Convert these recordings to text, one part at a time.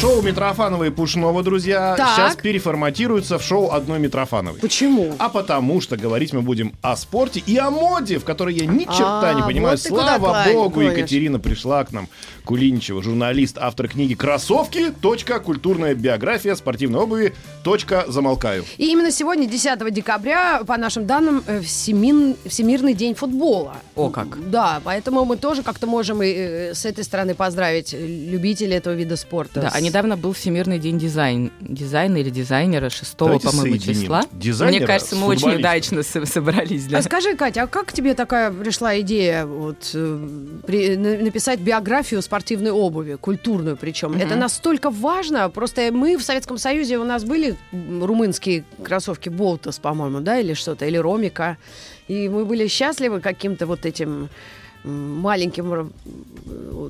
Шоу Митрофанова и Пушнова, друзья, Так. сейчас переформатируется в шоу одной Митрофановой. Почему? А потому что говорить мы будем о спорте и о моде, в которой я ни черта А, не понимаю. вот Слава клонишь. богу, Екатерина пришла к нам. Кулиничева, журналист, автор книги «Кроссовки. Точка. Культурная биография спортивной обуви. Точка. Замолкаю». И именно сегодня, 10 декабря, по нашим данным, э, Всемин- Всемирный день футбола. О, как. Да, поэтому мы тоже как-то можем и э, с этой стороны поздравить любителей этого вида спорта. Да, С- недавно был Всемирный день дизайн, дизайна или дизайнера 6 Давайте по-моему, числа. дизайнера Мне кажется, мы очень удачно со- собрались. Да. А скажи, Катя, а как тебе такая пришла идея вот, э, при- на- написать биографию спортивной обуви, культурную причем? Это настолько важно. Просто мы в Советском Союзе, у нас были румынские кроссовки Болтас, по-моему, да, или что-то, или Ромика. И мы были счастливы каким-то вот этим маленьким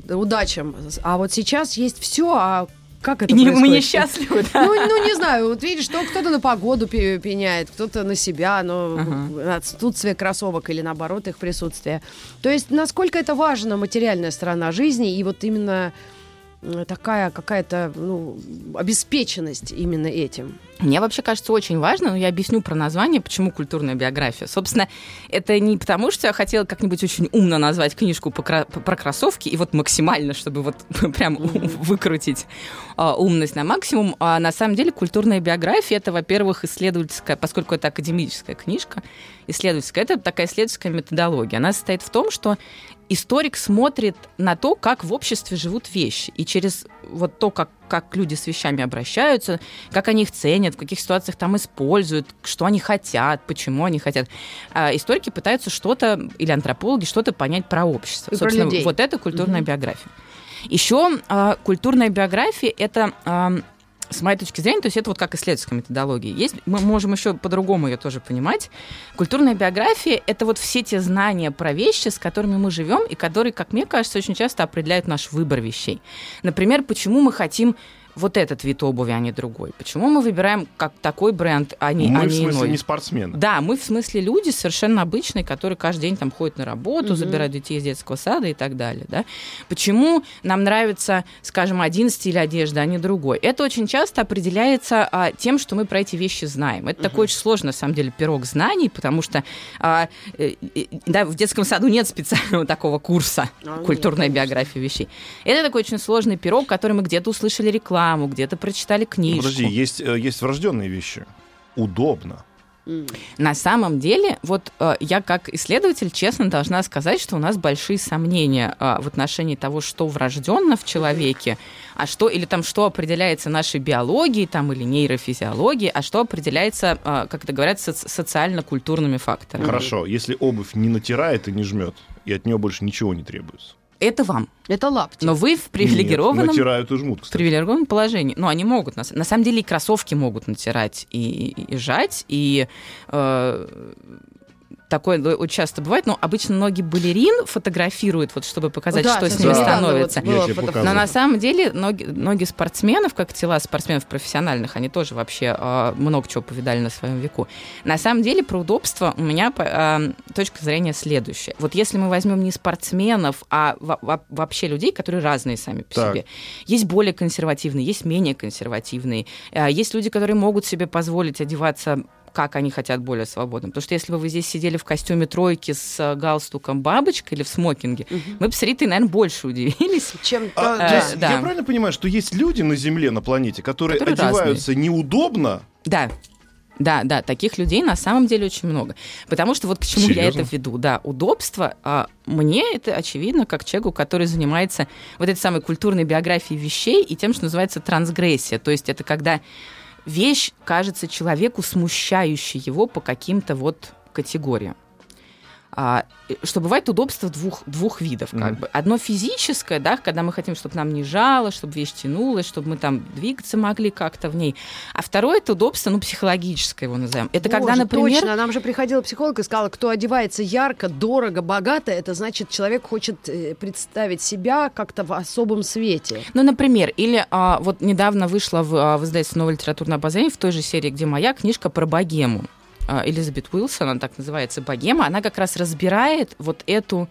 э, удачам. А вот сейчас есть все, а как это Не- мы несчастливы, да? Ну, ну, не знаю, вот видишь, что кто-то на погоду пе- пеняет, кто-то на себя, но Ага. отсутствие кроссовок или наоборот их присутствие. То есть насколько это важна материальная сторона жизни и вот именно такая какая-то ну, обеспеченность именно этим. Мне вообще кажется очень важно, но я объясню про название, почему культурная биография. Собственно, это не потому, что я хотела как-нибудь очень умно назвать книжку про кроссовки, и вот максимально, чтобы вот прям выкрутить а, умность на максимум. А на самом деле культурная биография это, во-первых, исследовательская, поскольку это академическая книжка, исследовательская, это такая исследовательская методология. Она состоит в том, что историк смотрит на то, как в обществе живут вещи, и через вот то, как, как люди с вещами обращаются, как они их ценят, в каких ситуациях там используют, что они хотят, почему они хотят. А историки пытаются что-то, или антропологи, что-то понять про общество. И про Собственно, людей. вот это культурная Мгм. биография. Еще а, культурная биография это а, с моей точки зрения, то есть это вот как исследовательская методология. Есть, мы можем еще по-другому ее тоже понимать. Культурная биография — это вот все те знания про вещи, с которыми мы живем, и которые, как мне кажется, очень часто определяют наш выбор вещей. Например, почему мы хотим вот этот вид обуви, а не другой? Почему мы выбираем как такой бренд, а не, Мы, а в не смысле, иной? не спортсмены. Да, мы в смысле люди совершенно обычные, которые каждый день там ходят на работу, Мгм. забирают детей из детского сада и так далее. Да? Почему нам нравится, скажем, один стиль одежды, а не другой? Это очень часто определяется а, тем, что мы про эти вещи знаем. Это такой очень сложный, на самом деле, пирог знаний, потому что а, э, э, да, в детском саду нет специального такого курса А, нет, культурная конечно. биография вещей. Это такой очень сложный пирог, который мы где-то услышали рекламу, где-то прочитали книжку. Подожди, есть, э, есть врожденные вещи. Удобно. На самом деле, вот э, я как исследователь честно должна сказать, что у нас большие сомнения э, в отношении того, что врожденно в человеке, а что или там что определяется нашей биологией там или нейрофизиологией, а что определяется, э, как это говорят, соци- социально-культурными факторами. Хорошо, если обувь не натирает и не жмет, и от нее больше ничего не требуется. Это вам. Это лапти. Но вы в привилегированном Нет, натирают и жмут, в привилегированном положении. Ну, они могут. На, на самом деле и кроссовки могут натирать и, и, и жать, и э, такое часто бывает. Но обычно ноги балерин фотографируют, вот, чтобы показать, Да, что с ними недавно становится. вот. Но на самом деле ноги, ноги спортсменов, как тела спортсменов профессиональных, они тоже вообще э, много чего повидали на своем веку. На самом деле про удобство у меня э, точка зрения следующая. Вот если мы возьмем не спортсменов, а во- во- вообще людей, которые разные сами по Так. себе. Есть более консервативные, есть менее консервативные. Э, Есть люди, которые могут себе позволить одеваться как они хотят более свободно. Потому что если бы вы здесь сидели в костюме тройки с э, галстуком бабочкой или в смокинге, мы бы с Ритой, наверное, больше удивились. Чем А, то- есть Э, да. Я правильно понимаю, что есть люди на Земле, на планете, которые, Которые одеваются неудобно, Да. Да, да, таких людей на самом деле очень много. Потому что вот к чему Серьезно? я это веду. Да, удобство. а, мне это очевидно как человеку, который занимается вот этой самой культурной биографией вещей и тем, что называется трансгрессия. То есть это когда вещь кажется человеку смущающей его по каким-то вот категориям. А, э, что бывает удобство двух, двух видов. Как Мгм. бы. Одно физическое, да, когда мы хотим, чтобы нам не жало, чтобы вещь тянулась, чтобы мы там двигаться могли как-то в ней. А второе это удобство, ну, психологическое его назовем. Это когда, Боже, например... Точно, нам же приходила психолог и сказала, кто одевается ярко, дорого, богато, это значит, человек хочет э, представить себя как-то в особом свете. Ну, например, или а, вот недавно вышла в, а, в издательстве «Новое литературное обозрение» в той же серии, где моя книжка про богему. А, Элизабет Уилсон, она так называется, «Богема», она как раз разбирает вот эту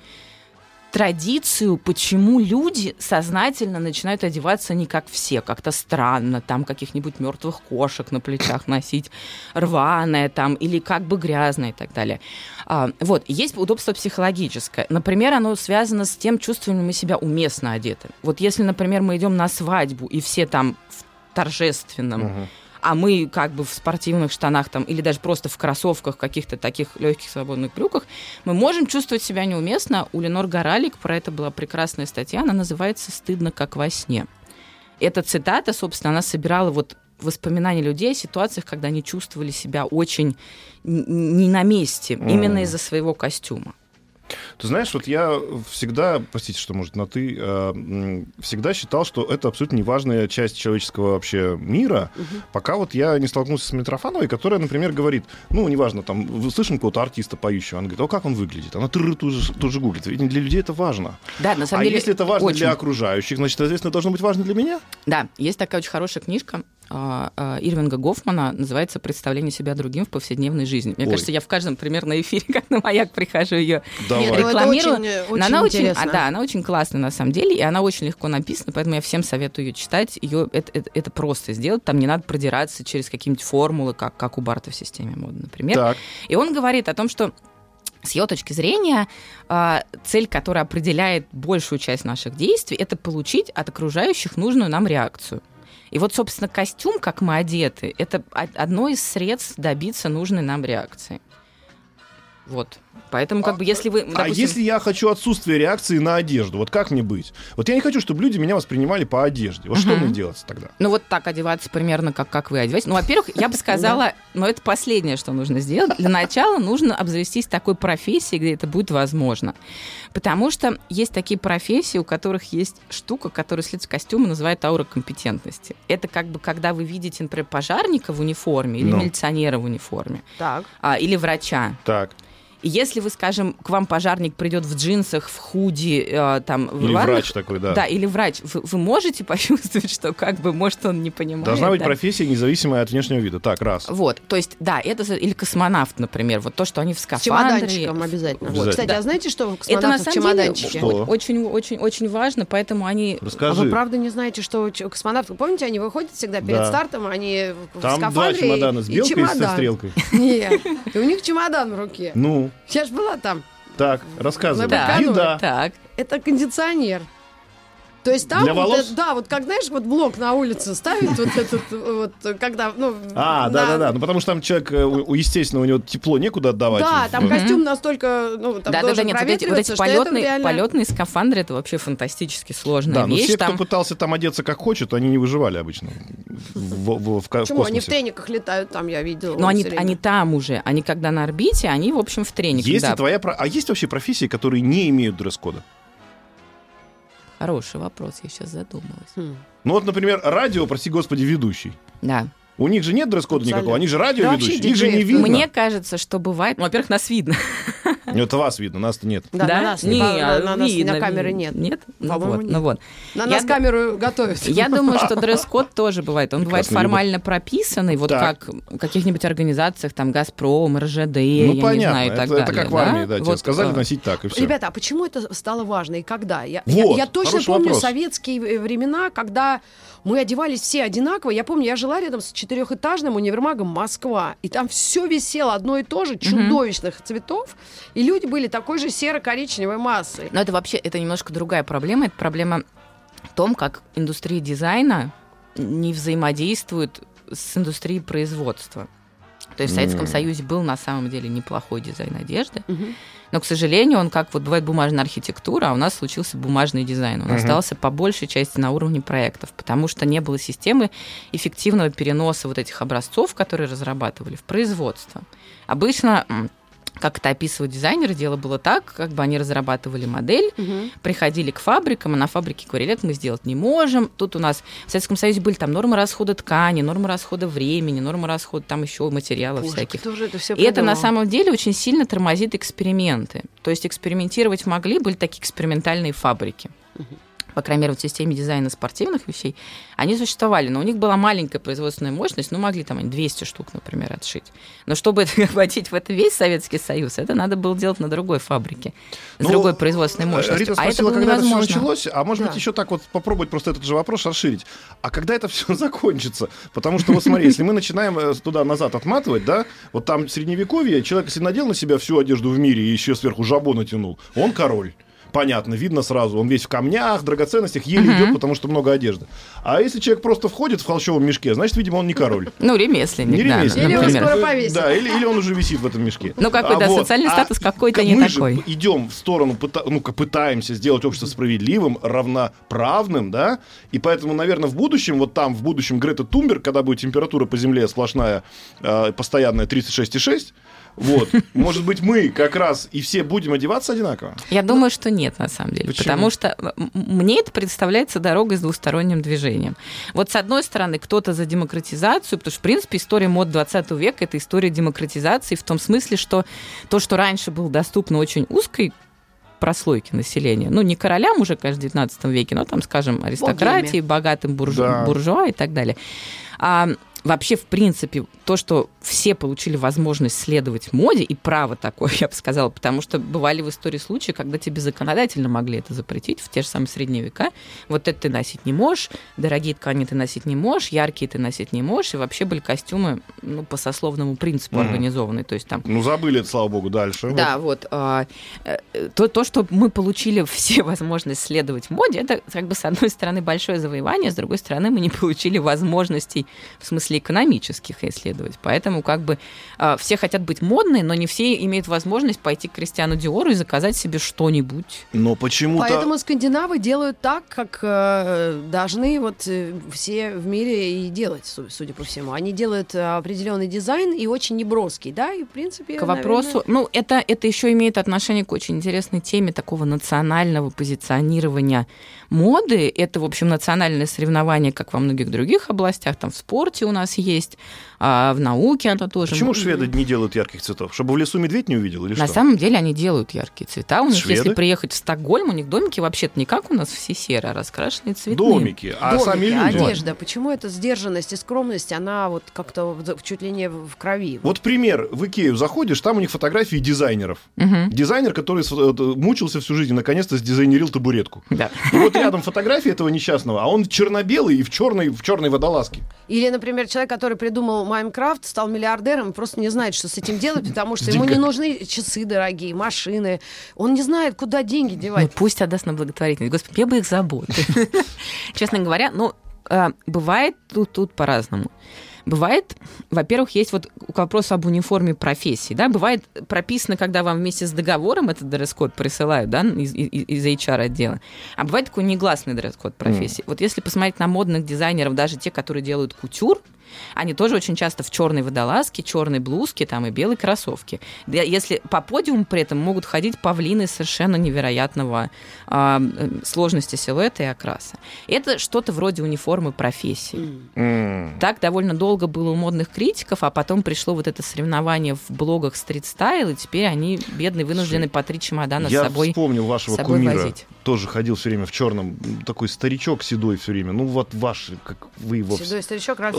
традицию, почему люди сознательно начинают одеваться не как все, как-то странно, там каких-нибудь мертвых кошек на плечах носить, рваное там, или как бы грязное и так далее. А, вот, есть удобство психологическое. Например, оно связано с тем, чувствуем ли мы себя уместно одеты. Вот если, например, мы идем на свадьбу, и все там в торжественном, Мгм. А мы как бы в спортивных штанах там или даже просто в кроссовках, каких-то таких легких свободных брюках, мы можем чувствовать себя неуместно. У Ленор Горалик про это была прекрасная статья, она называется «Стыдно, как во сне». Эта цитата, собственно, она собирала вот воспоминания людей о ситуациях, когда они чувствовали себя очень не на месте, Мгм. именно из-за своего костюма. Ты знаешь, вот я всегда, простите, что может на ты, э, всегда считал, что это абсолютно неважная часть человеческого вообще мира, пока вот я не столкнулся с Митрофановой, которая, например, говорит, ну, неважно, там, слышим какого-то артиста поющего, она говорит, о, как он выглядит? Она тры тут же, тут же гуглит. Ведь для людей это важно. Да, на самом а деле если это важно очень. для окружающих, значит, соответственно, должно быть важно для меня? Да, есть такая очень хорошая книжка а, а, Ирвинга Гофмана, называется «Представление себя другим в повседневной жизни». Мне Ой. кажется, я в каждом примерно эфире, как на маяк, прихожу ее Давай. Ну это рекламирую. очень, э, очень она очень, а, да, она очень классная на самом деле, и она очень легко написана, поэтому я всем советую ее читать. Ее это, это- это просто сделать, там не надо продираться через какие-нибудь формулы, как, как у Барта в системе моды, например. Так. И он говорит о том, что с его точки зрения, а, цель, которая определяет большую часть наших действий, это получить от окружающих нужную нам реакцию. И вот, собственно, костюм, как мы одеты, это одно из средств добиться нужной нам реакции. Вот. Поэтому, как бы, если вы... А допустим, если я хочу отсутствие реакции на одежду, вот как мне быть? Вот я не хочу, чтобы люди меня воспринимали по одежде. Вот что мне делать тогда? Ну, вот так одеваться примерно, как, как вы одеваетесь. Ну, во-первых, я бы сказала, но это последнее, что нужно сделать. Для начала нужно обзавестись такой профессией, где это будет возможно. Потому что есть такие профессии, у которых есть штука, которую след костюма называют аура компетентности. Это как бы, когда вы видите, например, пожарника в униформе или Ну. милиционера в униформе, Так. а, или врача. Так. И если вы, скажем, к вам пожарник придет в джинсах, в худи, э, там... в Или ванных- врач такой, да. Да, или врач. Вы, вы можете почувствовать, что как бы, может, он не понимает. Должна быть да? профессия, независимая от внешнего вида. Так, раз. Вот, то есть, да, это или космонавт, например, вот то, что они в С скафандре. чемоданчиком обязательно. Обязательно. Кстати, Да. а знаете, что в Это на в самом деле чемоданчике? Что? очень, очень, очень важно, поэтому они. А Расскажи. вы правда не знаете, что космонавты, помните, они выходят всегда перед Да. стартом, они в Там два скафандре и- чемодана с и белкой и со чемодан. стрелкой. Нет, и у них чемодан в руке. Ну, Я ж была там. так, рассказывай. Да. Еда. Так. Это кондиционер. То есть там, Для вот волос? это- да, вот как, знаешь, вот блок на улице ставят, вот этот, вот, когда, ну... А, на- да-да-да. Ну, потому что там человек, э, естественно, у него тепло некуда отдавать. Да, там костюм настолько, ну, там Да, да, да, нет, вот эти, вот полетные, реально- полетные скафандры это вообще фантастически сложная Да, но вещь. все, кто пытался там одеться как хочет, они не выживали обычно в, Почему? Они в трениках летают, там я видела. Но они, они там уже, они когда на орбите, они, в общем, в трениках. Есть да. твоя... А есть вообще профессии, которые не имеют дресс-кода? Хороший вопрос, я сейчас задумалась. Хм. Ну вот, например, радио, прости господи, ведущий. Да. У них же нет дресс-кода никакого, они же Да радиоведущие, вообще их же не видно. Мне кажется, что бывает... Ну, во-первых, нас видно. Это вас видно, нас-то нет. Да, на нас, не, Не, на, а на нас видно, на камеры нет. Нет? Ну вот, нет. ну вот. На Я нас д- камеру готовят. Я думаю, что дресс-код тоже бывает. Он бывает Прекрасно, формально прописанный, вот Так. как в каких-нибудь организациях, там, «Газпром», РЖД, ну, я понятно, не знаю, и так это, далее. это как в армии, да, тебе Вот, сказали э, носить так, и все. Ребята, а почему это стало важно и когда? Я, Вот, я, я точно помню вопрос. советские времена, когда мы одевались все одинаково. Я помню, я жила рядом с четырехэтажным универмагом Москва, и там все висело одно и то же, чудовищных цветов, и люди были такой же серо-коричневой массой. Но это вообще, это немножко другая проблема. Это проблема в том, как индустрия дизайна не взаимодействует с индустрией производства. То есть в Советском М. Союзе был на самом деле неплохой дизайн одежды, Мгм. но, к сожалению, он как вот бывает бумажная архитектура, а у нас случился бумажный дизайн. Он Мгм. остался по большей части на уровне проектов, потому что не было системы эффективного переноса вот этих образцов, которые разрабатывали, в производство. Обычно как это описывают дизайнеры, дело было так, как бы они разрабатывали модель, Мгм. приходили к фабрикам, а на фабрике говорили, это мы сделать не можем. Тут у нас в Советском Союзе были там нормы расхода ткани, нормы расхода времени, нормы расхода там еще материалов Боже, всяких. кто же это все И это на самом деле очень сильно тормозит эксперименты. То есть экспериментировать могли, были такие экспериментальные фабрики. По крайней мере, в системе дизайна спортивных вещей, они существовали, но у них была маленькая производственная мощность, ну, могли там они 200 штук, например, отшить. Но чтобы это охватить в это весь Советский Союз, это надо было делать на другой фабрике, с Ну, другой производственной мощностью. Рита а это спросила, было когда это все невозможно. началось, а может Да. быть еще так вот попробовать просто этот же вопрос расширить. А когда это все закончится? Потому что вот смотри, если мы начинаем э, туда-назад отматывать, да, вот там средневековье, человек, если надел на себя всю одежду в мире и еще сверху жабо натянул, он король. Понятно, видно сразу. Он весь в камнях, драгоценностях, еле Мгм. идет, потому что много одежды. А если человек просто входит в холщовом мешке, значит, видимо, он не король. Ну, ремесленник, Не да, ремесленник. Или он скоро повесит. Да, или, или он уже висит в этом мешке. Ну, какой, А да, вот, социальный а статус какой-то мы не же такой. идем в сторону, ну, как пытаемся сделать общество справедливым, равноправным, да, и поэтому, наверное, в будущем, вот там, в будущем Грета Тумберг, когда будет температура по Земле сплошная, э, постоянная 36,6, вот, может быть, мы как раз и все будем одеваться одинаково. Я думаю, что нет, на самом деле. Почему? Потому что мне это представляется дорогой с двусторонним движением. Вот с одной стороны, кто-то за демократизацию, потому что, в принципе, история мод 20 века – это история демократизации в том смысле, что то, что раньше было доступно очень узкой прослойки населения, ну, не королям уже, конечно, в 19 веке, но там, скажем, аристократии, богатым буржу- Да. буржуа и так далее. А вообще, в принципе, то, что все получили возможность следовать моде, и право такое, я бы сказала, потому что бывали в истории случаи, когда тебе законодательно могли это запретить, в те же самые средние века. Вот это ты носить не можешь, дорогие ткани ты носить не можешь, яркие ты носить не можешь, и вообще были костюмы ну, по сословному принципу Мгм. организованы. То есть там Ну, забыли это, слава богу, дальше. да, вот. а, э, то, то, что мы получили все возможность следовать моде, это, как бы, с одной стороны, большое завоевание, с другой стороны, мы не получили возможностей в смысле экономических исследовать. Поэтому, как бы, а, все хотят быть модные, но не все имеют возможность пойти к Кристиану Диору и заказать себе что-нибудь. Но почему-то... Поэтому скандинавы делают так, как э, должны вот э, все в мире и делать, су- судя по всему. Они делают э, определенный дизайн и очень неброский, да, и в принципе. К вопросу, ну, это, это еще имеет отношение к очень интересной теме такого национального позиционирования моды. Это, в общем, национальное соревнование, как во многих других областях. Там в спорте у нас есть, а в науке оно тоже. Почему шведы не делают ярких цветов? Чтобы в лесу медведь не увидел или На что? самом деле они делают яркие цвета. У них, Шведы? если приехать в Стокгольм, у них домики вообще-то не как у нас все серые, а раскрашенные цветные. Домики, а Домики, сами люди. одежда. Почему эта сдержанность и скромность, она вот как-то в- чуть ли не в крови? Вот пример. В Икею заходишь, там у них фотографии дизайнеров. Мгм. Дизайнер, который мучился всю жизнь, наконец-то сдизайнерил табуретку. Да. И вот рядом фотография этого несчастного, а он черно-белый и в черной, в черной водолазке. Или, например, человек, который придумал Майнкрафт, стал миллиардером просто не знает, что с этим делать, потому что ему не нужны часы дорогие, машины. Он не знает, куда деньги Ну, девать. пусть отдаст на благотворительность. Господи, я бы их заботы. Честно говоря, ну, э, бывает тут, тут по-разному. Бывает, во-первых, есть вот к вопросу об униформе профессии, да, бывает прописано, когда вам вместе с договором этот дресс-код присылают, да, из, из- из HR-отдела, а бывает такой негласный дресс-код профессии. Вот если посмотреть на модных дизайнеров, даже те, которые делают кутюр, они тоже очень часто в черной водолазке, черной блузке там и белой кроссовке. Если по подиуму при этом могут ходить павлины совершенно невероятного э, сложности силуэта и окраса. Это что-то вроде униформы профессии. М. Так довольно долго было у модных критиков, а потом пришло вот это соревнование в блогах стрит-стайл, и теперь они, бедные, вынуждены по три чемодана Я с собой. вспомнил вашего кумира. возить. Тоже ходил все время в черном. Такой старичок седой все время. Ну вот ваш, как вы его... Седой старичок Ральф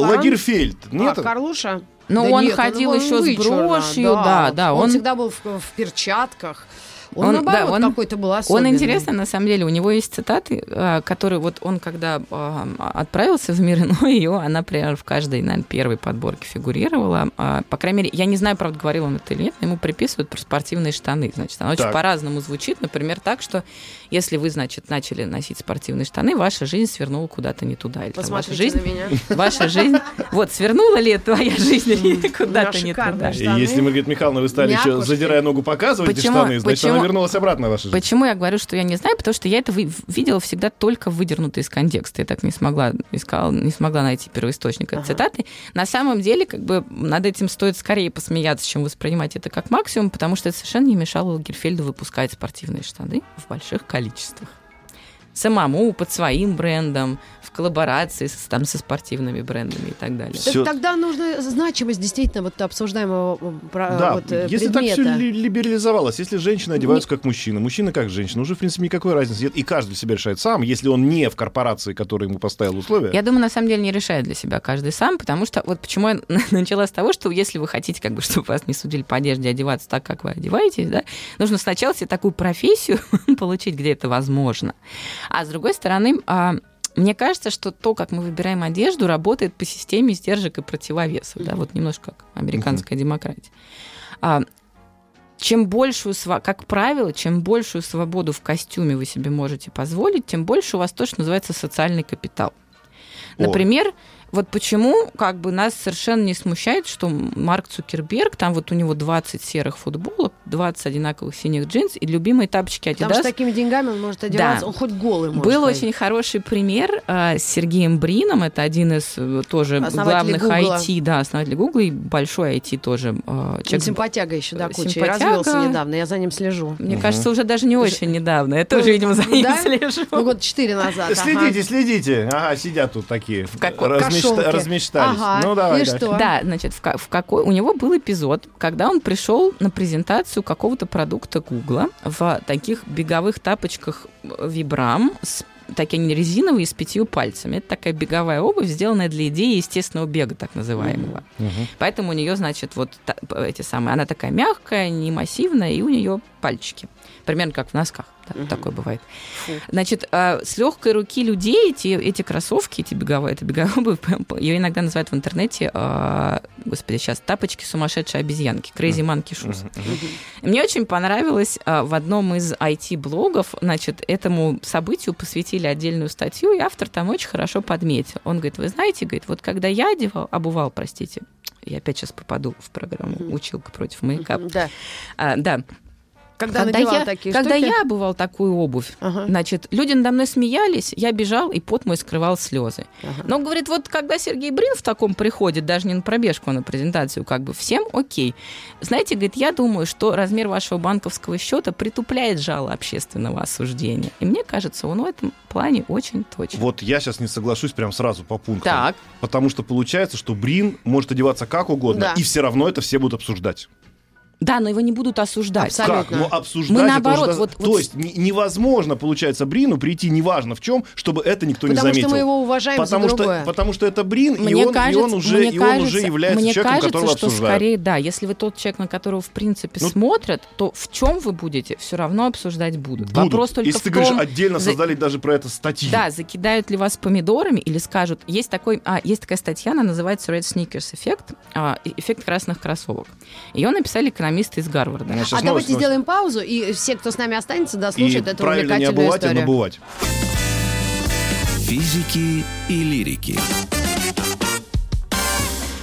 Лоран. Лагерфельд. А, Нет? Карлуша? Но Да он нет, ходил был еще с брошью, да, да, Он, он- всегда был в, в перчатках. Он, Он- наоборот, да, он- какой-то был Он особенный. интересный, на самом деле. У него есть цитаты, э, которые вот он, когда э, отправился в мир иной, ее, она, например, в каждой, наверное, первой подборке фигурировала. А, По крайней мере, я не знаю, правда, говорил он это или нет, но ему приписывают про спортивные штаны. Значит, она очень по-разному звучит. Например, так, что если вы, значит, начали носить спортивные штаны, ваша жизнь свернула куда-то не туда. Или там ваша жизнь, на меня. ваша жизнь... Вот, свернула ли твоя жизнь или куда-то не туда? Если, Маргарита Михайловна, вы стали еще, задирая ногу, показывать штаны, значит, она вернулась обратно в вашу жизнь? Почему я говорю, что я не знаю? Потому что я это видела всегда только выдернуто из контекста. Я так не смогла, искала, не смогла найти первоисточник этой Ага. цитаты. На самом деле, как бы над этим стоит скорее посмеяться, чем воспринимать это как максимум, потому что это совершенно не мешало Лагерфельду выпускать спортивные штаны в больших количествах. Самому, под своим брендом, в коллаборации с, там, со спортивными брендами и так далее. Так Всё- тогда нужна значимость действительно вот обсуждаемого про- Да, вот, э, если так предмета. все либерализовалось, если женщины одеваются как мужчины, мужчины как женщины, уже, в принципе, никакой разницы нет. И каждый для себя решает сам, если он не в корпорации, которая ему поставила условия. Я думаю, на самом деле не решает для себя каждый сам, потому что вот почему я начала с того, что если вы хотите, как бы, чтобы вас не судили по одежде, одеваться так, как вы одеваетесь, да, нужно сначала себе такую профессию получить, где это возможно. А с другой стороны, а, мне кажется, что то, как мы выбираем одежду, работает по системе сдержек и противовесов, да, вот немножко как американская демократия. А, чем большую, как правило, чем большую свободу в костюме вы себе можете позволить, тем больше у вас то, что называется социальный капитал. Например, вот почему как бы нас совершенно не смущает, что Марк Цукерберг, там вот у него 20 серых футболок, 20 одинаковых синих джинс и любимые тапочки Потому что Adidas. с такими деньгами он может одеваться, Да. он хоть голый может Был ходить. очень хороший пример э, с Сергеем Брином, это один из э, тоже главных Гугла. IT, да, основатель Гугла и большой IT тоже. э, Он человек симпатяга еще, да, Э, куча. Симпатяга. развелся недавно, я за ним слежу. Мне Мгм. кажется, уже даже не очень недавно. Я тоже, видимо, за ним Да? слежу. Ну, год четыре назад. ага. Следите, следите. Ага, сидят тут такие. какой- размечта- Кошелки. Размечтались. Ага, Ну, давай и дальше. что? Да, значит, в, в какой у него был эпизод, когда он пришел на презентацию какого-то продукта Гугла в таких беговых тапочках э, Вибрам с такие они резиновые с пятью пальцами. Это такая беговая обувь, сделанная для идеи естественного бега, так называемого. Мгм. Поэтому у нее, значит, вот та- эти самые, она такая мягкая, не массивная, и у нее пальчики. Примерно как в носках. да, Мгм. Такое бывает. Фу. Значит, а, с легкой руки людей эти, эти кроссовки, эти беговые, это беговая обувь, ее иногда называют в интернете, а, господи, сейчас тапочки сумасшедшие обезьянки, crazy monkey shoes. Мне очень понравилось а, в одном из IT-блогов, значит, этому событию посвятили отдельную статью, и автор там очень хорошо подметил. Он говорит, вы знаете, говорит, вот когда я одевал, обувал, простите, я опять сейчас попаду в программу. «Училка против маяка». Да. А, да, Когда, когда, я, такие когда штуки? я обувал такую обувь, Ага, Значит, люди надо мной смеялись, я бежал, и пот мой скрывал слезы. ага. Но, говорит, вот когда Сергей Брин в таком приходит, даже не на пробежку, а на презентацию, как бы всем окей. Знаете, говорит, я думаю, что размер вашего банковского счета притупляет жало общественного осуждения. И мне кажется, он в этом плане очень точен. Вот я сейчас не соглашусь прям сразу по пунктам. Так, Потому что получается, что Брин может одеваться как угодно, Да. и все равно это все будут обсуждать. Да, но его не будут осуждать. Абсолютно. Как? Ну, обсуждать Мы это наоборот, уже- вот- То вот- есть не- невозможно, получается, Брину прийти неважно в чем, чтобы это никто не Потому заметил. что мы его уважаем потому, за другое. что, потому что это Брин, и Мне он, кажется, и он уже, мне и он кажется, уже является мне человеком, кажется, которого что обсуждают. скорее, да, если вы тот человек, на которого в принципе Ну, смотрят, то в чем вы будете, все равно обсуждать будут. Будут. Вопрос только Если в ты том, говоришь, отдельно за- создали даже про это статью. Да, закидают ли вас помидорами или скажут, есть такой, а, есть такая статья, она называется Red Sneakers Effect, а, и- эффект красных кроссовок. Ее написали экономисты из Гарварда. А давайте новость. сделаем паузу, и все, кто с нами останется, И дослушают эту правильно не увлекательную обувать, а историю. набувать. Физики и лирики.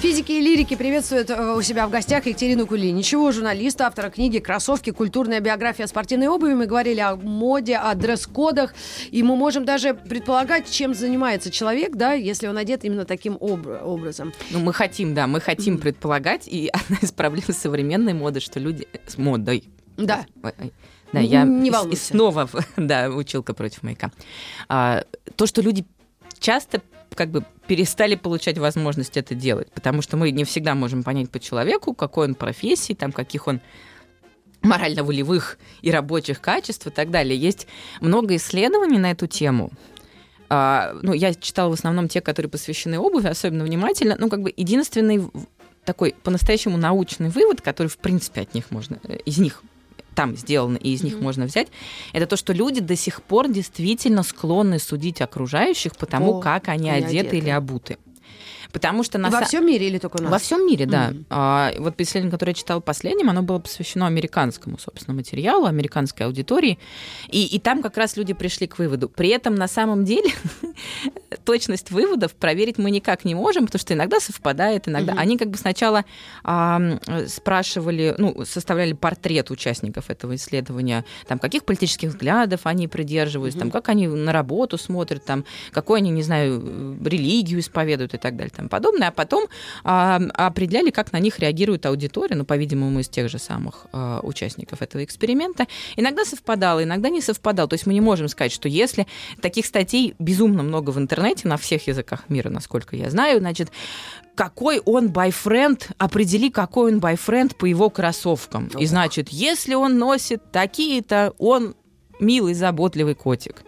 Физики и лирики приветствуют э, у себя в гостях Екатерину Кулиничеву, журналиста, автора книги «Кроссовки. Культурная биография спортивной обуви». Мы говорили о моде, о дресс-кодах, и мы можем даже предполагать, чем занимается человек, да, если он одет именно таким об- образом. Ну, мы хотим, да, мы хотим предполагать, и одна из проблем современной моды, что люди с модой. Да. Ой, ой. Да, я не и- и волнуйся. снова, да, училка против маяка. А, то, что люди часто как бы перестали получать возможность это делать, потому что мы не всегда можем понять по человеку, какой он профессии, там, каких он морально-волевых и рабочих качеств и так далее. Есть много исследований на эту тему. А, ну, я читала в основном те, которые посвящены обуви, особенно внимательно. Ну, как бы единственный такой по-настоящему научный вывод, который, в принципе, от них можно, э, из них там сделано и из них Мгм. можно взять, это то, что люди до сих пор действительно склонны судить окружающих по тому, По- как они они одеты, одеты. или обуты. Потому что на Во са- всем мире или только у нас? Во всем мире, да. Мгм. А, вот исследование, которое я читала последним, оно было посвящено американскому, собственно, материалу, американской аудитории. И, и там как раз люди пришли к выводу. При этом на самом деле точность выводов проверить мы никак не можем, потому что иногда совпадает, иногда. Мгм. Они как бы сначала а, спрашивали, ну, составляли портрет участников этого исследования, там, каких политических взглядов они придерживаются, там, как они на работу смотрят, там, какой они, не знаю, религию исповедуют и так далее, там подобное, а потом а, определяли, как на них реагирует аудитория, ну, по-видимому, из тех же самых а, участников этого эксперимента. Иногда совпадало, иногда не совпадало. То есть мы не можем сказать, что если таких статей безумно много в интернете на всех языках мира, насколько я знаю, значит, какой он байфренд, определи, какой он байфренд по его кроссовкам. И значит, если он носит такие-то, он милый, заботливый котик.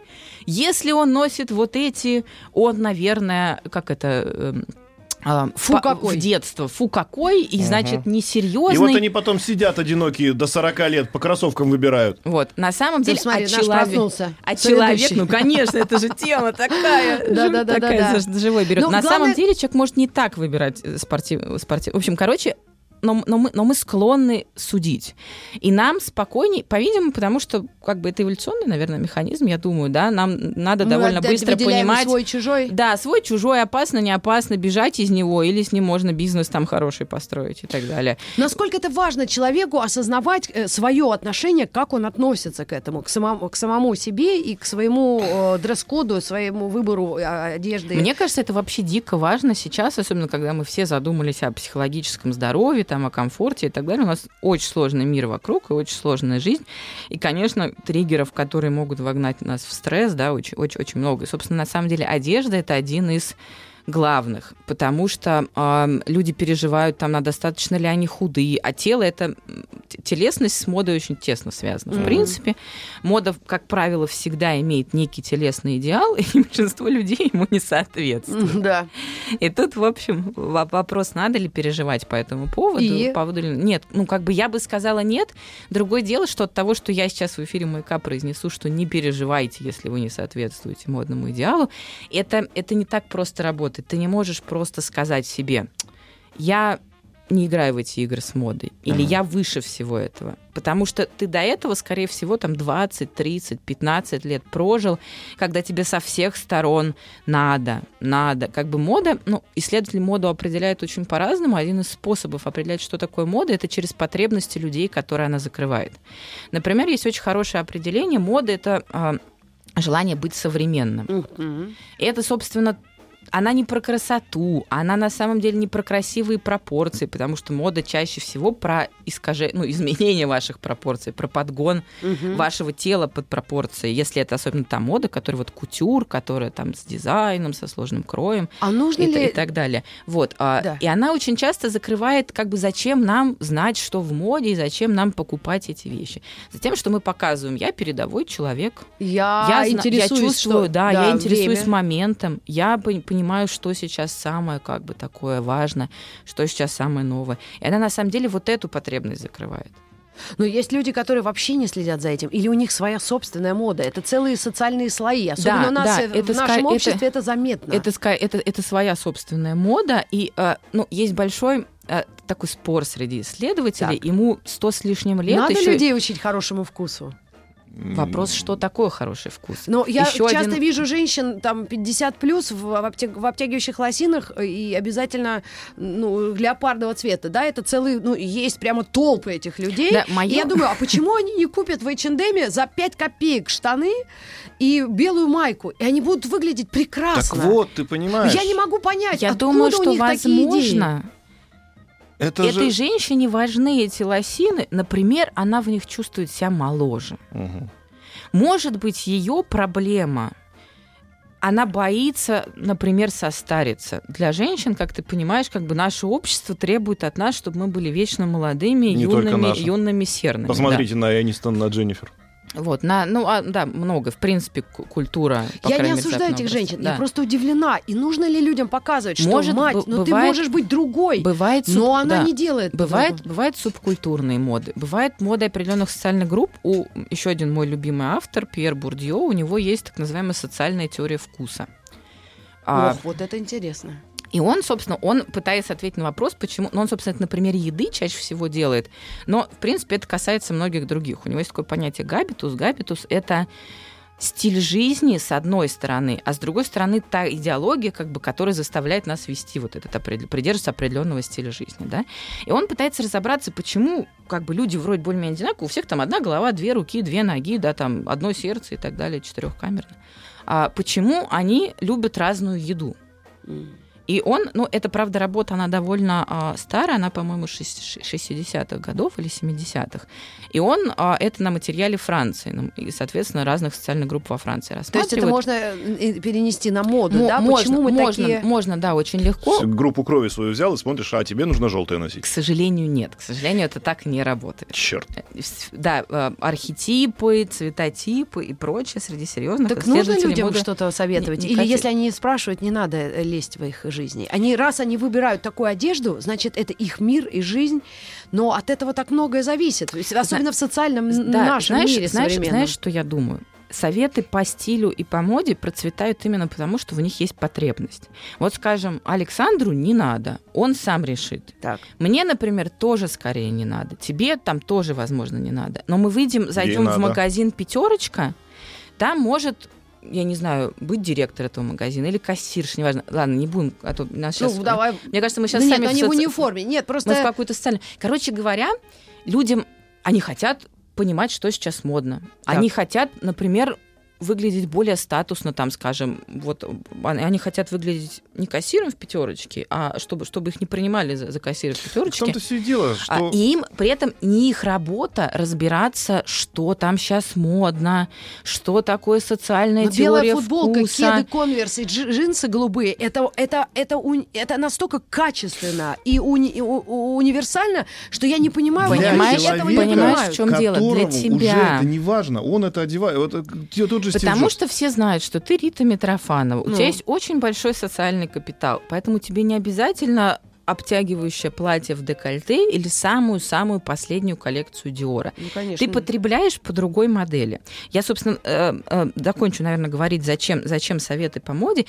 Если он носит вот эти, он, наверное, как это... а, Фу по- какой. В детство. Фу какой, и, значит, несерьезный. И вот они потом сидят одинокие до 40 лет, по кроссовкам выбирают. Вот, на самом Ты деле, смотри, а наш человек, проснулся. а человек, ну, конечно, это же тема такая, живой берет. Ну, На самом деле человек может не так выбирать э, спортив, спортив. В общем, короче, но, но, мы, но мы склонны судить. И нам спокойнее, по-видимому, потому что как бы это эволюционный, наверное, механизм, я думаю, да, нам надо Мы довольно отда- быстро понимать, свой чужой. да, свой, чужой, опасно, не опасно, бежать из него, или с ним можно бизнес там хороший построить и так далее. Насколько это важно человеку осознавать свое отношение, как он относится к этому, к самому, к самому себе и к своему э, дресс-коду, своему выбору э, одежды. Мне кажется, это вообще дико важно сейчас, особенно когда мы все задумались о психологическом здоровье, там, о комфорте и так далее. У нас очень сложный мир вокруг и очень сложная жизнь. И, конечно, триггеров, которые могут вогнать нас в стресс, да, очень-очень много. И, собственно, на самом деле одежда — это один из главных, потому что э, люди переживают, там, на достаточно ли они худые, а тело это телесность с модой очень тесно связана. В Мгм. принципе, мода, как правило, всегда имеет некий телесный идеал, и большинство людей ему не соответствует. Да. И тут, в общем, во- вопрос, надо ли переживать по этому поводу. И? по поводу ли- Нет, ну как бы я бы сказала нет. Другое дело, что от того, что я сейчас в эфире «Маяка» произнесу, что не переживайте, если вы не соответствуете модному идеалу, это, это не так просто работает. Ты не можешь просто сказать себе, я не играю в эти игры с модой. Или Мгм. я выше всего этого. Потому что ты до этого, скорее всего, там 20, 30, 15 лет прожил, когда тебе со всех сторон надо, надо. Как бы мода, ну, исследователи моду определяют очень по-разному. Один из способов определять, что такое мода, это через потребности людей, которые она закрывает. Например, есть очень хорошее определение. Мода — это а, желание быть современным. Мгм. И это, собственно, она не про красоту, она на самом деле не про красивые пропорции, потому что мода чаще всего про искажение, ну, изменение ваших пропорций, про подгон Мгм. вашего тела под пропорции. Если это особенно та мода, которая вот кутюр, которая там с дизайном, со сложным кроем А нужно и, ли... и так далее. Вот. а, Да. И она очень часто закрывает, как бы, зачем нам знать, что в моде, и зачем нам покупать эти вещи. Затем, что мы показываем, я передовой человек, Я, я, зна- я интересуюсь, чувствую, что- да, я интересуюсь время. моментом, я пон- понимаю, что сейчас самое как бы такое важное, что сейчас самое новое. И она на самом деле вот эту потребность закрывает. Но есть люди, которые вообще не следят за этим, или у них своя собственная мода. Это целые социальные слои. Особенно Да, у нас да, э, в это нашем ска- это- обществе это, заметно. Это, ска- это, это своя собственная мода, и э, ну, есть большой э, такой спор среди исследователей. Так. Ему сто с лишним лет Надо еще людей учить хорошему вкусу. Вопрос, что такое хороший вкус. Но я Ещё часто один- вижу женщин там 50 плюс в, в обтягивающих лосинах э, и обязательно ну, леопардового цвета. Да, это целый, ну, есть прямо толпы этих людей. Да, И моё- я думаю, а почему они не купят в H&M за 5 копеек штаны и белую майку? И они будут выглядеть прекрасно. Так вот, ты понимаешь. Я не могу понять, Я откуда думаю, у что них такие идеи. возможно, Это этой же... женщине важны эти лосины. Например, она в них чувствует себя моложе. Мгм. Может быть, ее проблема она боится, например, состариться. Для женщин, как ты понимаешь, как бы наше общество требует от нас, чтобы мы были вечно молодыми, Не юными, юными серными. Посмотрите на Энистон, на Дженнифер. Вот, на, ну, а, да, много, в принципе, ку- культура. Я не мере, осуждаю этих образца. женщин, Да. я просто удивлена. И нужно ли людям показывать, что, Может, мать, б- ну ты бывает- можешь быть другой, Бывает суб- но она да. не делает. Бывает, по-другому. бывает субкультурные моды. Бывает мода определенных социальных групп. У еще один мой любимый автор, Пьер Бурдье, у него есть так называемая социальная теория вкуса. А, Ох, вот это интересно. И он, собственно, он пытается ответить на вопрос, почему... Ну, он, собственно, это на примере еды чаще всего делает. Но, в принципе, это касается многих других. У него есть такое понятие габитус. Габитус — это стиль жизни с одной стороны, а с другой стороны та идеология, как бы, которая заставляет нас вести вот этот придерживаться определенного стиля жизни, да. И он пытается разобраться, почему как бы люди вроде более-менее одинаковые, у всех там одна голова, две руки, две ноги, да, там одно сердце и так далее, четырехкамерно. А почему они любят разную еду? И он, ну, это, правда, работа, она довольно а, старая, она, по-моему, 60-х годов или 70-х. И он а, это на материале Франции, ну, и, соответственно, разных социальных групп во Франции рассматривает. То есть это можно э, перенести на моду, М- да? Можно, Почему мы можно, такие... можно, да, очень легко. Группу крови свою взял и смотришь, а тебе нужно желтое носить. К сожалению, нет. К сожалению, это так не работает. Черт. Да, э, архетипы, цветотипы и прочее среди серьезных Так нужно людям моды что-то советовать? не- Или никаких. если они спрашивают, не надо э, лезть в их жизни? Они, раз они выбирают такую одежду, значит, это их мир и жизнь, но от этого так многое зависит. Особенно в социальном Да, нашем знаешь, мире знаешь, современном. знаешь, что я думаю? Советы по стилю и по моде процветают именно потому, что в них есть потребность. Вот, скажем, Александру не надо, он сам решит. Так. Мне, например, тоже скорее не надо. Тебе там тоже, возможно, не надо. Но мы выйдем, зайдем в надо. магазин Пятерочка, там может я не знаю, быть директор этого магазина или кассирш, неважно. Ладно, не будем, а то нас Ну, сейчас... давай. Мне кажется, мы сейчас Да нет, сами... в они в соци- униформе. Нет, мы в просто... какую-то социальную... Короче говоря, людям, они хотят понимать, что сейчас модно. Они хотят, например, выглядеть более статусно, там, скажем, вот они хотят выглядеть не кассиром в пятерочке, а чтобы, чтобы их не принимали за, за кассира в В пятерочке. том-то все и дело, А что... им при этом не их работа разбираться, что там сейчас модно, что такое социальная Но Ну, белая теория футболка, вкуса. кеды, конверсы, дж- джинсы голубые, это, это, это, уни- это настолько качественно и, уни- и у- у- универсально, что я не понимаю, Понимаешь, этого не понимаешь, в чем дело? Для тебя. Уже это не важно, он это одевает. Вот, э, тот же Стив Потому Джобс. что все знают, что ты Рита Митрофанова. У Ну. тебя есть очень большой социальный капитал, поэтому тебе не обязательно обтягивающее платье в декольте или самую-самую последнюю коллекцию Диора. Ну, конечно. Ты потребляешь по другой модели. Я, собственно, э, э, закончу, наверное, говорить, зачем, зачем советы по моде.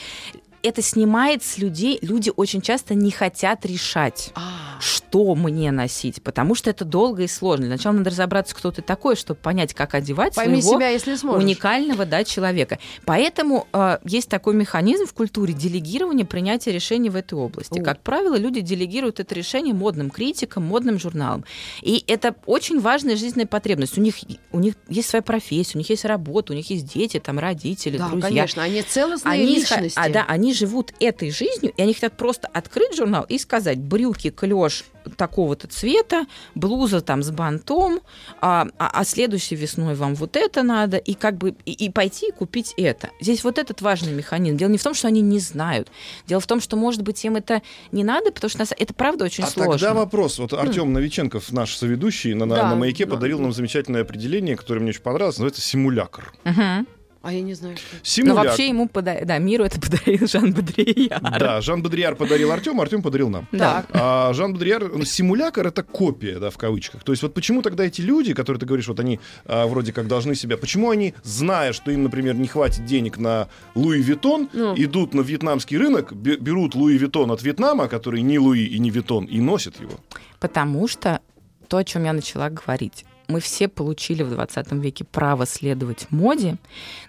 Это снимает с людей, люди очень часто не хотят решать А, что мне носить, потому что это долго и сложно. Для начала надо разобраться, кто ты такой, чтобы понять, как одевать Пойми своего себя, если сможешь. уникального да, человека. Поэтому э, есть такой механизм в культуре делегирования принятия решений в этой области. О. Как правило, люди делегируют это решение модным критикам, модным журналам. И это очень важная жизненная потребность. У них, у них есть своя профессия, у них есть работа, у них есть дети, там, родители, Да, друзья. конечно, они целостные Они, личности. а, да, они живут этой жизнью, и они хотят просто открыть журнал и сказать, брюки, клеш такого-то цвета, блуза там с бантом, а, а, а следующей весной вам вот это надо, и как бы и, и пойти и купить это. Здесь вот этот важный механизм. Дело не в том, что они не знают. Дело в том, что, может быть, им это не надо, потому что это правда очень А сложно. тогда вопрос. Вот Артем Новиченков, наш соведущий на, на- Да, на маяке, да. подарил нам замечательное определение, которое мне очень понравилось. Называется симулякр. Мгм. А я не знаю, что. Но Симулякр. вообще ему пода- да, миру это подарил Жан Бодрияр. Да, Жан Бодрияр подарил Артему, Артем подарил нам. Да. А Жан Бодрияр, ну, симулякр это копия, да, в кавычках. То есть вот почему тогда эти люди, которые ты говоришь, вот они а, вроде как должны себя, почему они, зная, что им, например, не хватит денег на Луи Виттон, Ну. идут на вьетнамский рынок, бе- берут Луи Виттон от Вьетнама, который не Луи и не Виттон, и носят его. Потому что то, о чем я начала говорить, мы все получили в 20 веке право следовать моде,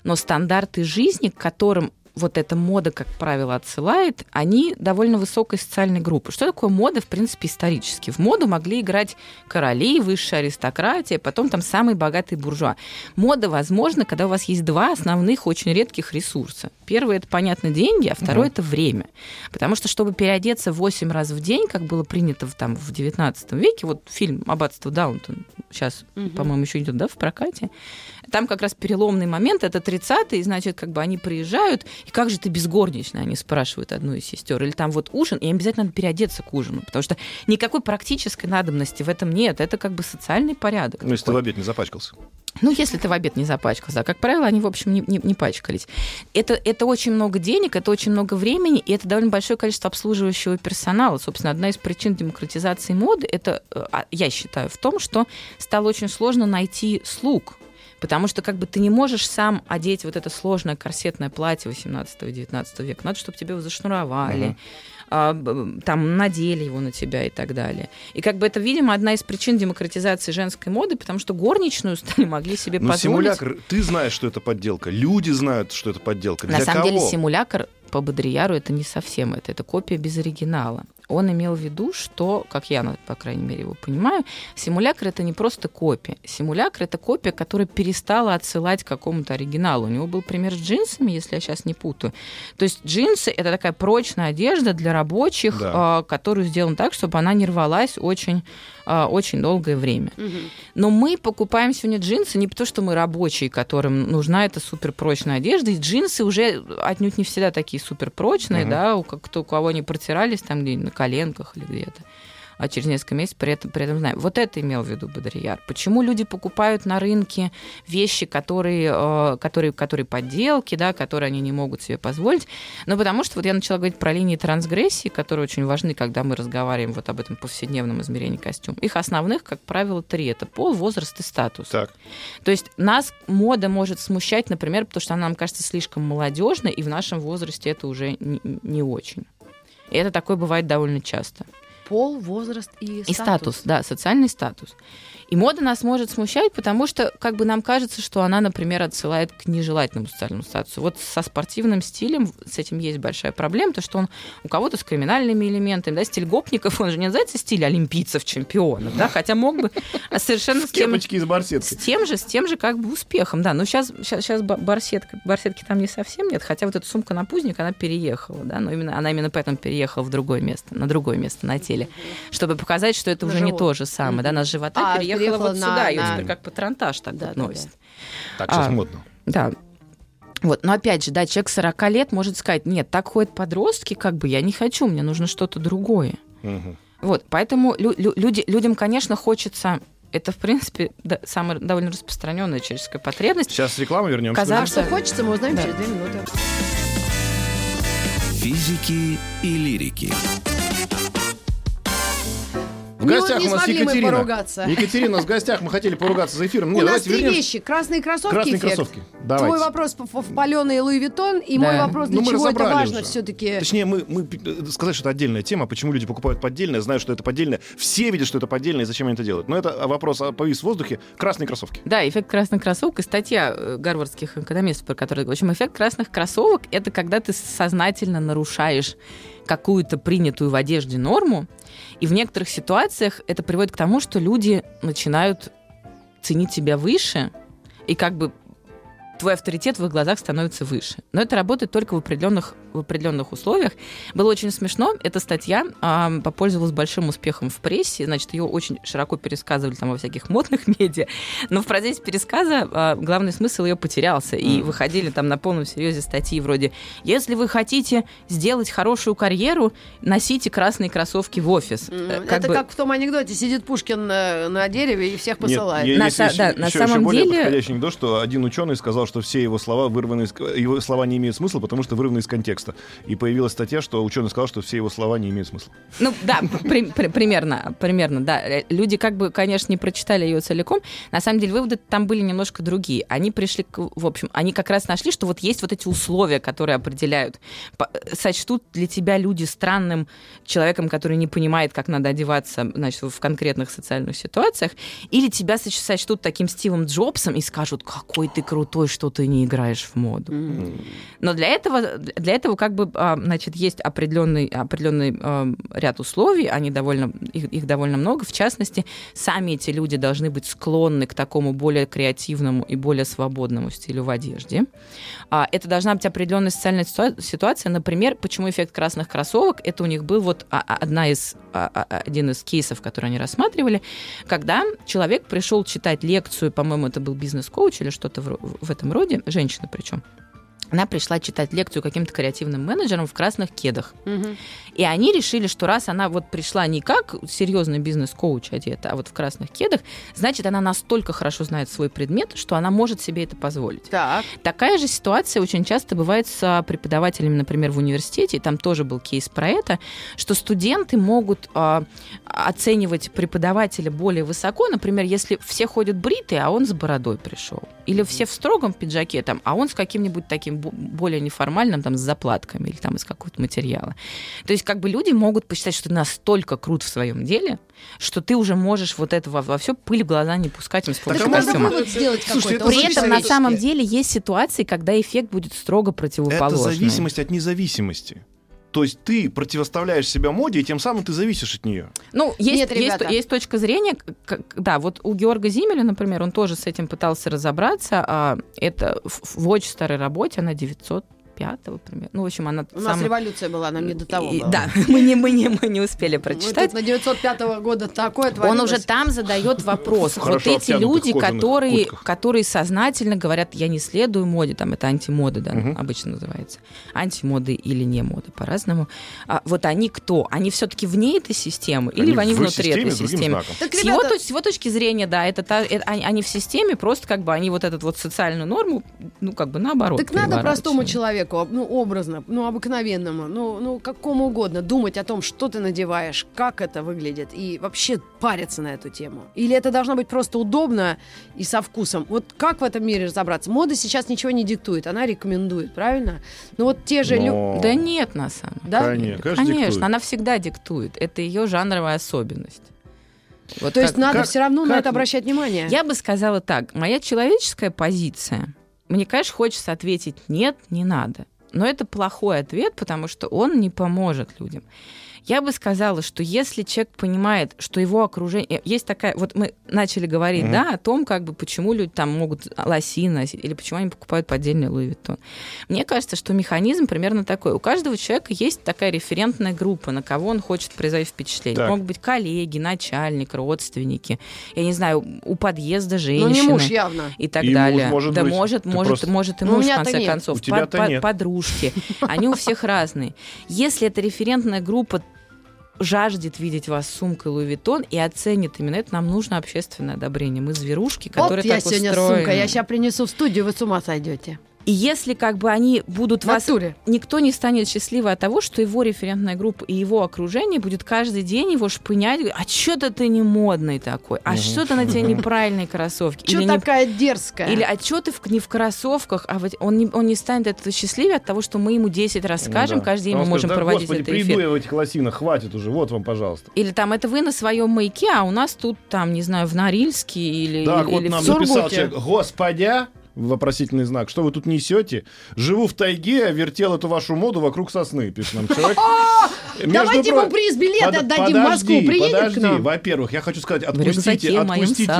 но стандарты жизни, к которым вот эта мода, как правило, отсылает, они довольно высокой социальной группы. Что такое мода, в принципе, исторически? В моду могли играть короли, высшая аристократия, потом там самые богатые буржуа. Мода возможна, когда у вас есть два основных, очень редких ресурса. Первый – это, понятно, деньги, а второй – это время. Потому что, чтобы переодеться 8 раз в день, как было принято в, там, в 19 веке, вот фильм «Аббатство Даунтон» сейчас, Мгм. по-моему, еще идет да, в прокате, там как раз переломный момент, это 30-й, значит, как бы они приезжают, и как же ты без горничной, они спрашивают одну из сестер, или там вот ужин, и им обязательно надо переодеться к ужину, потому что никакой практической надобности в этом нет, это как бы социальный порядок. Ну, если ты в обед не запачкался. Ну, если ты в обед не запачкался. А, как правило, они, в общем, не, не- не пачкались. Это, это очень много денег, это очень много времени, и это довольно большое количество обслуживающего персонала. Собственно, одна из причин демократизации моды, это, э, а, я считаю, в том, что стало очень сложно найти слуг. Потому что как бы ты не можешь сам одеть вот это сложное корсетное платье 18-19 века. Надо, чтобы тебе его зашнуровали. Б- там надели его на тебя и так далее. И как бы это, видимо, одна из причин демократизации женской моды, потому что горничную стали могли себе Ну, позволить. симулятор, ты знаешь, что это подделка. Люди знают, что это подделка. На Для самом кого? деле симулятор по Бодрияру это не совсем это, это копия без оригинала. Он имел в виду, что, как я, ну, по крайней мере, его понимаю, симулятор это не просто копия. Симулятор это копия, которая перестала отсылать к какому-то оригиналу. У него был пример с джинсами, если я сейчас не путаю. То есть джинсы это такая прочная одежда для рабочих, Да. а, которую сделана так, чтобы она не рвалась очень, а, очень долгое время. Мгм. Но мы покупаем сегодня джинсы не потому, что мы рабочие, которым нужна эта суперпрочная одежда. И джинсы уже отнюдь не всегда такие суперпрочные, Мгм. да, у, как, кто, у кого они протирались там где на коленках или где-то. А через несколько месяцев при этом, при этом знаем. Вот это имел в виду Бодрияр. Почему люди покупают на рынке вещи, которые, э, которые, которые подделки, да, которые они не могут себе позволить? Ну, потому что вот я начала говорить про линии трансгрессии, которые очень важны, когда мы разговариваем вот об этом повседневном измерении костюма. Их основных, как правило, три. Это пол, возраст и статус. Так. То есть нас мода может смущать, например, потому что она нам кажется слишком молодежной, и в нашем возрасте это уже не, не очень. И это такое бывает довольно часто. Пол, возраст и, И статус, да, социальный статус. И мода нас может смущать, потому что как бы нам кажется, что она, например, отсылает к нежелательному социальному статусу. Вот со спортивным стилем с этим есть большая проблема, то что он у кого-то с криминальными элементами, да, стиль гопников, он же не называется стиль олимпийцев, чемпионов, да, хотя мог бы а совершенно с тем, Кепочки из с барсетки. тем же, с тем же как бы успехом, да. Но сейчас, сейчас, сейчас барсетка, барсетки там не совсем нет, хотя вот эта сумка на пузник, она переехала, да, но именно, она именно поэтому переехала в другое место, на другое место на теле, чтобы показать, что это На уже не живот. то же самое, да, на с живота А, переехала, переехала вот на- сюда, ее на- теперь как патронтаж так Да, вот да, носит. Так сейчас А. модно. Да. Вот, но опять же, да, человек 40 лет может сказать, нет, так ходят подростки, как бы я не хочу, мне нужно что-то другое. Мгм. Вот, поэтому лю- лю- люди, людям, конечно, хочется, это, в принципе, да, самая довольно распространенная человеческая потребность. Сейчас с рекламы вернемся. Казах- А что хочется, мы узнаем Да. через две минуты. Физики и лирики. В Не- гостях не у нас Екатерина. поругаться. Екатерина, у нас в гостях. Мы хотели поругаться за эфиром. У Нет, нас давайте три вещи. Красные кроссовки Красные эффект. кроссовки. Твой Давайте. вопрос в, паленый Луи Виттон, и Да. мой вопрос, для Ну, чего это важно уже. все-таки. Точнее, мы, мы э, сказать, что это отдельная тема, почему люди покупают поддельное, знают, что это поддельное. Все видят, что это поддельное, и зачем они это делают. Но это вопрос а, повис в воздухе. Красные кроссовки. Да, эффект красных кроссовок и статья э, гарвардских экономистов, про которую я говорю. В общем, эффект красных кроссовок – это когда ты сознательно нарушаешь какую-то принятую в одежде норму, и в некоторых ситуациях это приводит к тому, что люди начинают ценить тебя выше, и как бы твой авторитет в их глазах становится выше. Но это работает только в определенных, в определенных условиях. Было очень смешно. Эта статья а, попользовалась большим успехом в прессе. Значит, ее очень широко пересказывали там во всяких модных медиа. Но в процессе пересказа а, главный смысл ее потерялся. И выходили там на полном серьезе статьи вроде «Если вы хотите сделать хорошую карьеру, носите красные кроссовки в офис». Э, это бы- как в том анекдоте, сидит Пушкин на, на дереве и всех посылает. Нет, На есть са- еще, да, на самом еще более деле- подходящий анекдот, что один ученый сказал, что все его слова вырваны из... Его слова не имеют смысла, потому что вырваны из контекста. И появилась статья, что ученый сказал, что все его слова не имеют смысла. Ну да, при- при- примерно, примерно, да. Э, Люди как бы, конечно, не прочитали ее целиком. На самом деле выводы там были немножко другие. Они пришли, к, в общем, они как раз нашли, что вот есть вот эти условия, которые определяют. По- Сочтут для тебя люди странным человеком, который не понимает, как надо одеваться, значит, в конкретных социальных ситуациях, или тебя соч- сочтут таким Стивом Джобсом и скажут, какой ты крутой, что ты не играешь в моду. Но для этого, для этого как бы, а, значит, есть определенный, определенный а, ряд условий, они довольно, их, их довольно много. В частности, сами эти люди должны быть склонны к такому более креативному и более свободному стилю в одежде. А, Это должна быть определенная социальная ситуа- ситуация. Например, почему эффект красных кроссовок? Это у них был вот одна из, один из кейсов, который они рассматривали, когда человек пришел читать лекцию, по-моему, это был бизнес-коуч или что-то в, в этом роде, женщина причем, она пришла читать лекцию каким-то креативным менеджерам в красных кедах. Мгм. И они решили, что раз она вот пришла не как серьезный бизнес-коуч одета, а вот в красных кедах, значит, она настолько хорошо знает свой предмет, что она может себе это позволить. Так. Такая же ситуация очень часто бывает с преподавателями, например, в университете, и там тоже был кейс про это, что студенты могут а, оценивать преподавателя более высоко, например, если все ходят бритые, а он с бородой пришел, или все в строгом пиджаке, там, а он с каким-нибудь таким бо- более неформальным, там, с заплатками или там из какого-то материала. То есть как бы люди могут посчитать, что ты настолько крут в своем деле, что ты уже можешь вот это во, во все пыль в глаза не пускать им с помощью костюма. какой-то? это При этом на самом деле есть ситуации, когда эффект будет строго Это противоположный. зависимость от независимости. То есть ты противоставляешь себя моде, и тем самым ты зависишь от нее. Ну, есть, Нет, есть, ребята. есть точка зрения, как- да, вот у Георга Зимеля, например, он тоже с этим пытался разобраться, а это в, в очень старой работе, она 905 примерно. Ну, в общем, она У нас сам- революция была, нам не до того И- было. Да, мы не, мы, не, мы не успели Мы прочитать. тут на 905 года такое Он творилось. уже там задает вопрос. Вот эти люди, которые, которые сознательно говорят, я не следую моде, там это антимода, да, Мгм. обычно называется. Антимоды или не мода, по-разному. А вот они кто? Они все-таки вне этой системы или Они они в внутри системе этой системы? Так, С его, ребята, с его точки зрения, да, это, та- это они, они в системе, просто как бы они вот эту вот социальную норму, ну, как бы наоборот. Так надо простому переворачивают. Человеку, ну, образно, ну, обыкновенному, ну, ну, какому угодно, думать о том, что ты надеваешь, как это выглядит, и вообще париться на эту тему. Или это должно быть просто удобно и со вкусом. Вот как в этом мире разобраться? Мода сейчас ничего не диктует, она рекомендует, правильно? Ну, вот те же... лю- Но- Да нет, на самом деле. Да? Конечно, конечно, она всегда диктует. Это ее жанровая особенность. Вот То есть как- надо как- все равно на как- это обращать внимание. Я бы сказала так. Моя человеческая позиция. Мне, конечно, хочется ответить нет, не надо. Но это плохой ответ, потому что он не поможет людям. Я бы сказала, что если человек понимает, что его окружение... Есть такая... Вот мы начали говорить, Мгм. да, о том, как бы, почему люди там могут лоси носить, или почему они покупают поддельный Луи Виттон. Мне кажется, что механизм примерно такой. У каждого человека есть такая референтная группа, на кого он хочет производить впечатление. Так. Могут быть коллеги, начальник, родственники, я не знаю, у подъезда Ну, женщины не муж явно. и так И муж далее. может да быть. может, Ты может, просто- может и Ну, у муж, в конце нет. концов. У тебя-то Под- нет. Подружки. Они у всех разные. Если эта референтная группа жаждет видеть вас с сумкой Луи Виттон и оценит именно это, нам нужно общественное одобрение. Мы зверушки, Вот которые я так сегодня устроены. сумка, я сейчас принесу в студию, вы с ума сойдете. И если как бы они будут В вас натуре. никто не станет счастливым от того, что его референтная группа и его окружение будет каждый день его шпынять, говорить, а что-то ты не модный такой, а Мгм. что-то на тебе неправильные кроссовки. Че Или не- такая дерзкая? Или а что ты в- не в кроссовках, а вот он не, он не станет этого счастливее от того, что мы ему 10 раз скажем, Ну да. каждый день Он мы скажет, можем «Да, проводить Господи, это приду эфир. я в этих лосинах, хватит уже, вот вам, пожалуйста. Или там это вы на своем маяке, а у нас тут там, не знаю, в Норильске или, Так, или, вот или нам в Сургуте. написал человек, господя, вопросительный знак, что вы тут несете? Живу в тайге, а вертел эту вашу моду вокруг сосны, пишет нам человек. Между Давайте про- ему приз билеты Под- отдадим в Москву. подожди, Приедет подожди. к нам? Во-первых, я хочу сказать, отпустите, отпустите,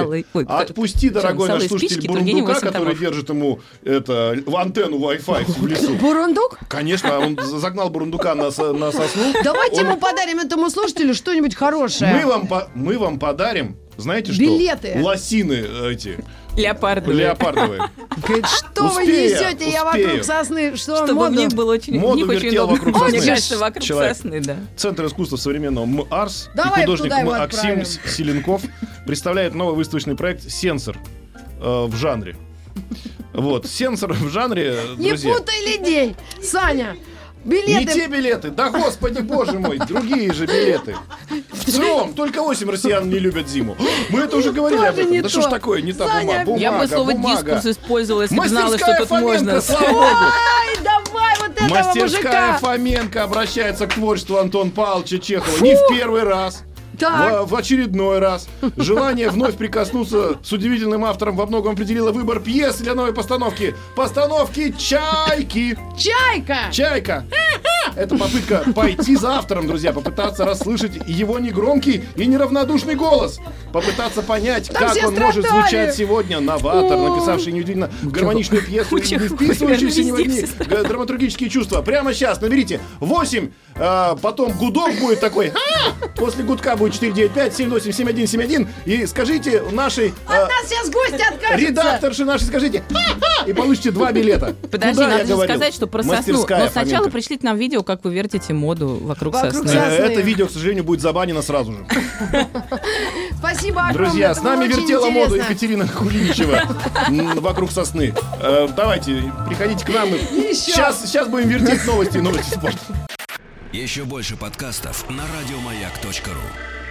отпусти, дорогой наш слушатель Бурундука, который держит ему это, в антенну Wi-Fi в лесу. Бурундук? Конечно, он загнал Бурундука на, на сосну. Давайте Он- ему подарим этому слушателю что-нибудь хорошее. Мы вам, по- мы вам подарим, знаете что? Билеты. Лосины эти, Леопардовые. леопардовые. Говорит, что вы Успею, несете? Я успею. вокруг сосны. Что, Чтобы моду? в них было очень, Моду них очень удобно. вокруг Мне сосны. кажется, вокруг Человек. сосны, да. Центр искусства современного МАРС Давай и художник Максим Селенков представляет новый выставочный проект «Сенсор» э, в жанре. Вот, «Сенсор» в жанре, Не друзья. путай людей. Саня, Не билеты. те билеты, да господи боже мой, другие же билеты. В целом, только 8 россиян не любят зиму. Мы это уже говорили об этом. не Да что ж такое, не та Саня, бумага, Я бы бумага, слово бумага. дискурс использовала, если бы знала, что тут можно. Ай, давай вот этого Мастерская. Фоменко обращается к творчеству Антона Павловича Чехова. Не в первый раз. Так. В, в очередной раз. Желание вновь прикоснуться с удивительным автором во многом определило выбор пьесы для новой постановки. Постановки «Чайки». Чайка. «Чайка». Это попытка пойти за автором, друзья, попытаться расслышать его негромкий и неравнодушный голос. Попытаться понять, Там как он может страдали. звучать сегодня. Новатор, написавший неудивительно гармоничную пьесу, не вписывающийся ни в одни драматургические чувства. Прямо сейчас наберите 8, а, потом гудок будет такой, «А!» после гудка будет 495 78 71 71 и скажите нашей а, От нас сейчас гости откажутся. редакторши нашей, скажите и получите два билета. Подожди, Куда надо сказать, что про сосну. Но сначала пришлите нам видео, как вы вертите моду вокруг, Вокруг сосны. сосны. Э, Это видео, к сожалению, будет забанено сразу же. Спасибо огромное. Друзья, с нами вертела моду. Екатерина Кулиничева вокруг сосны. Э, Давайте, приходите к нам. Сейчас, сейчас будем вертеть новости и новости спорта. Еще больше подкастов на радиомаяк.ру.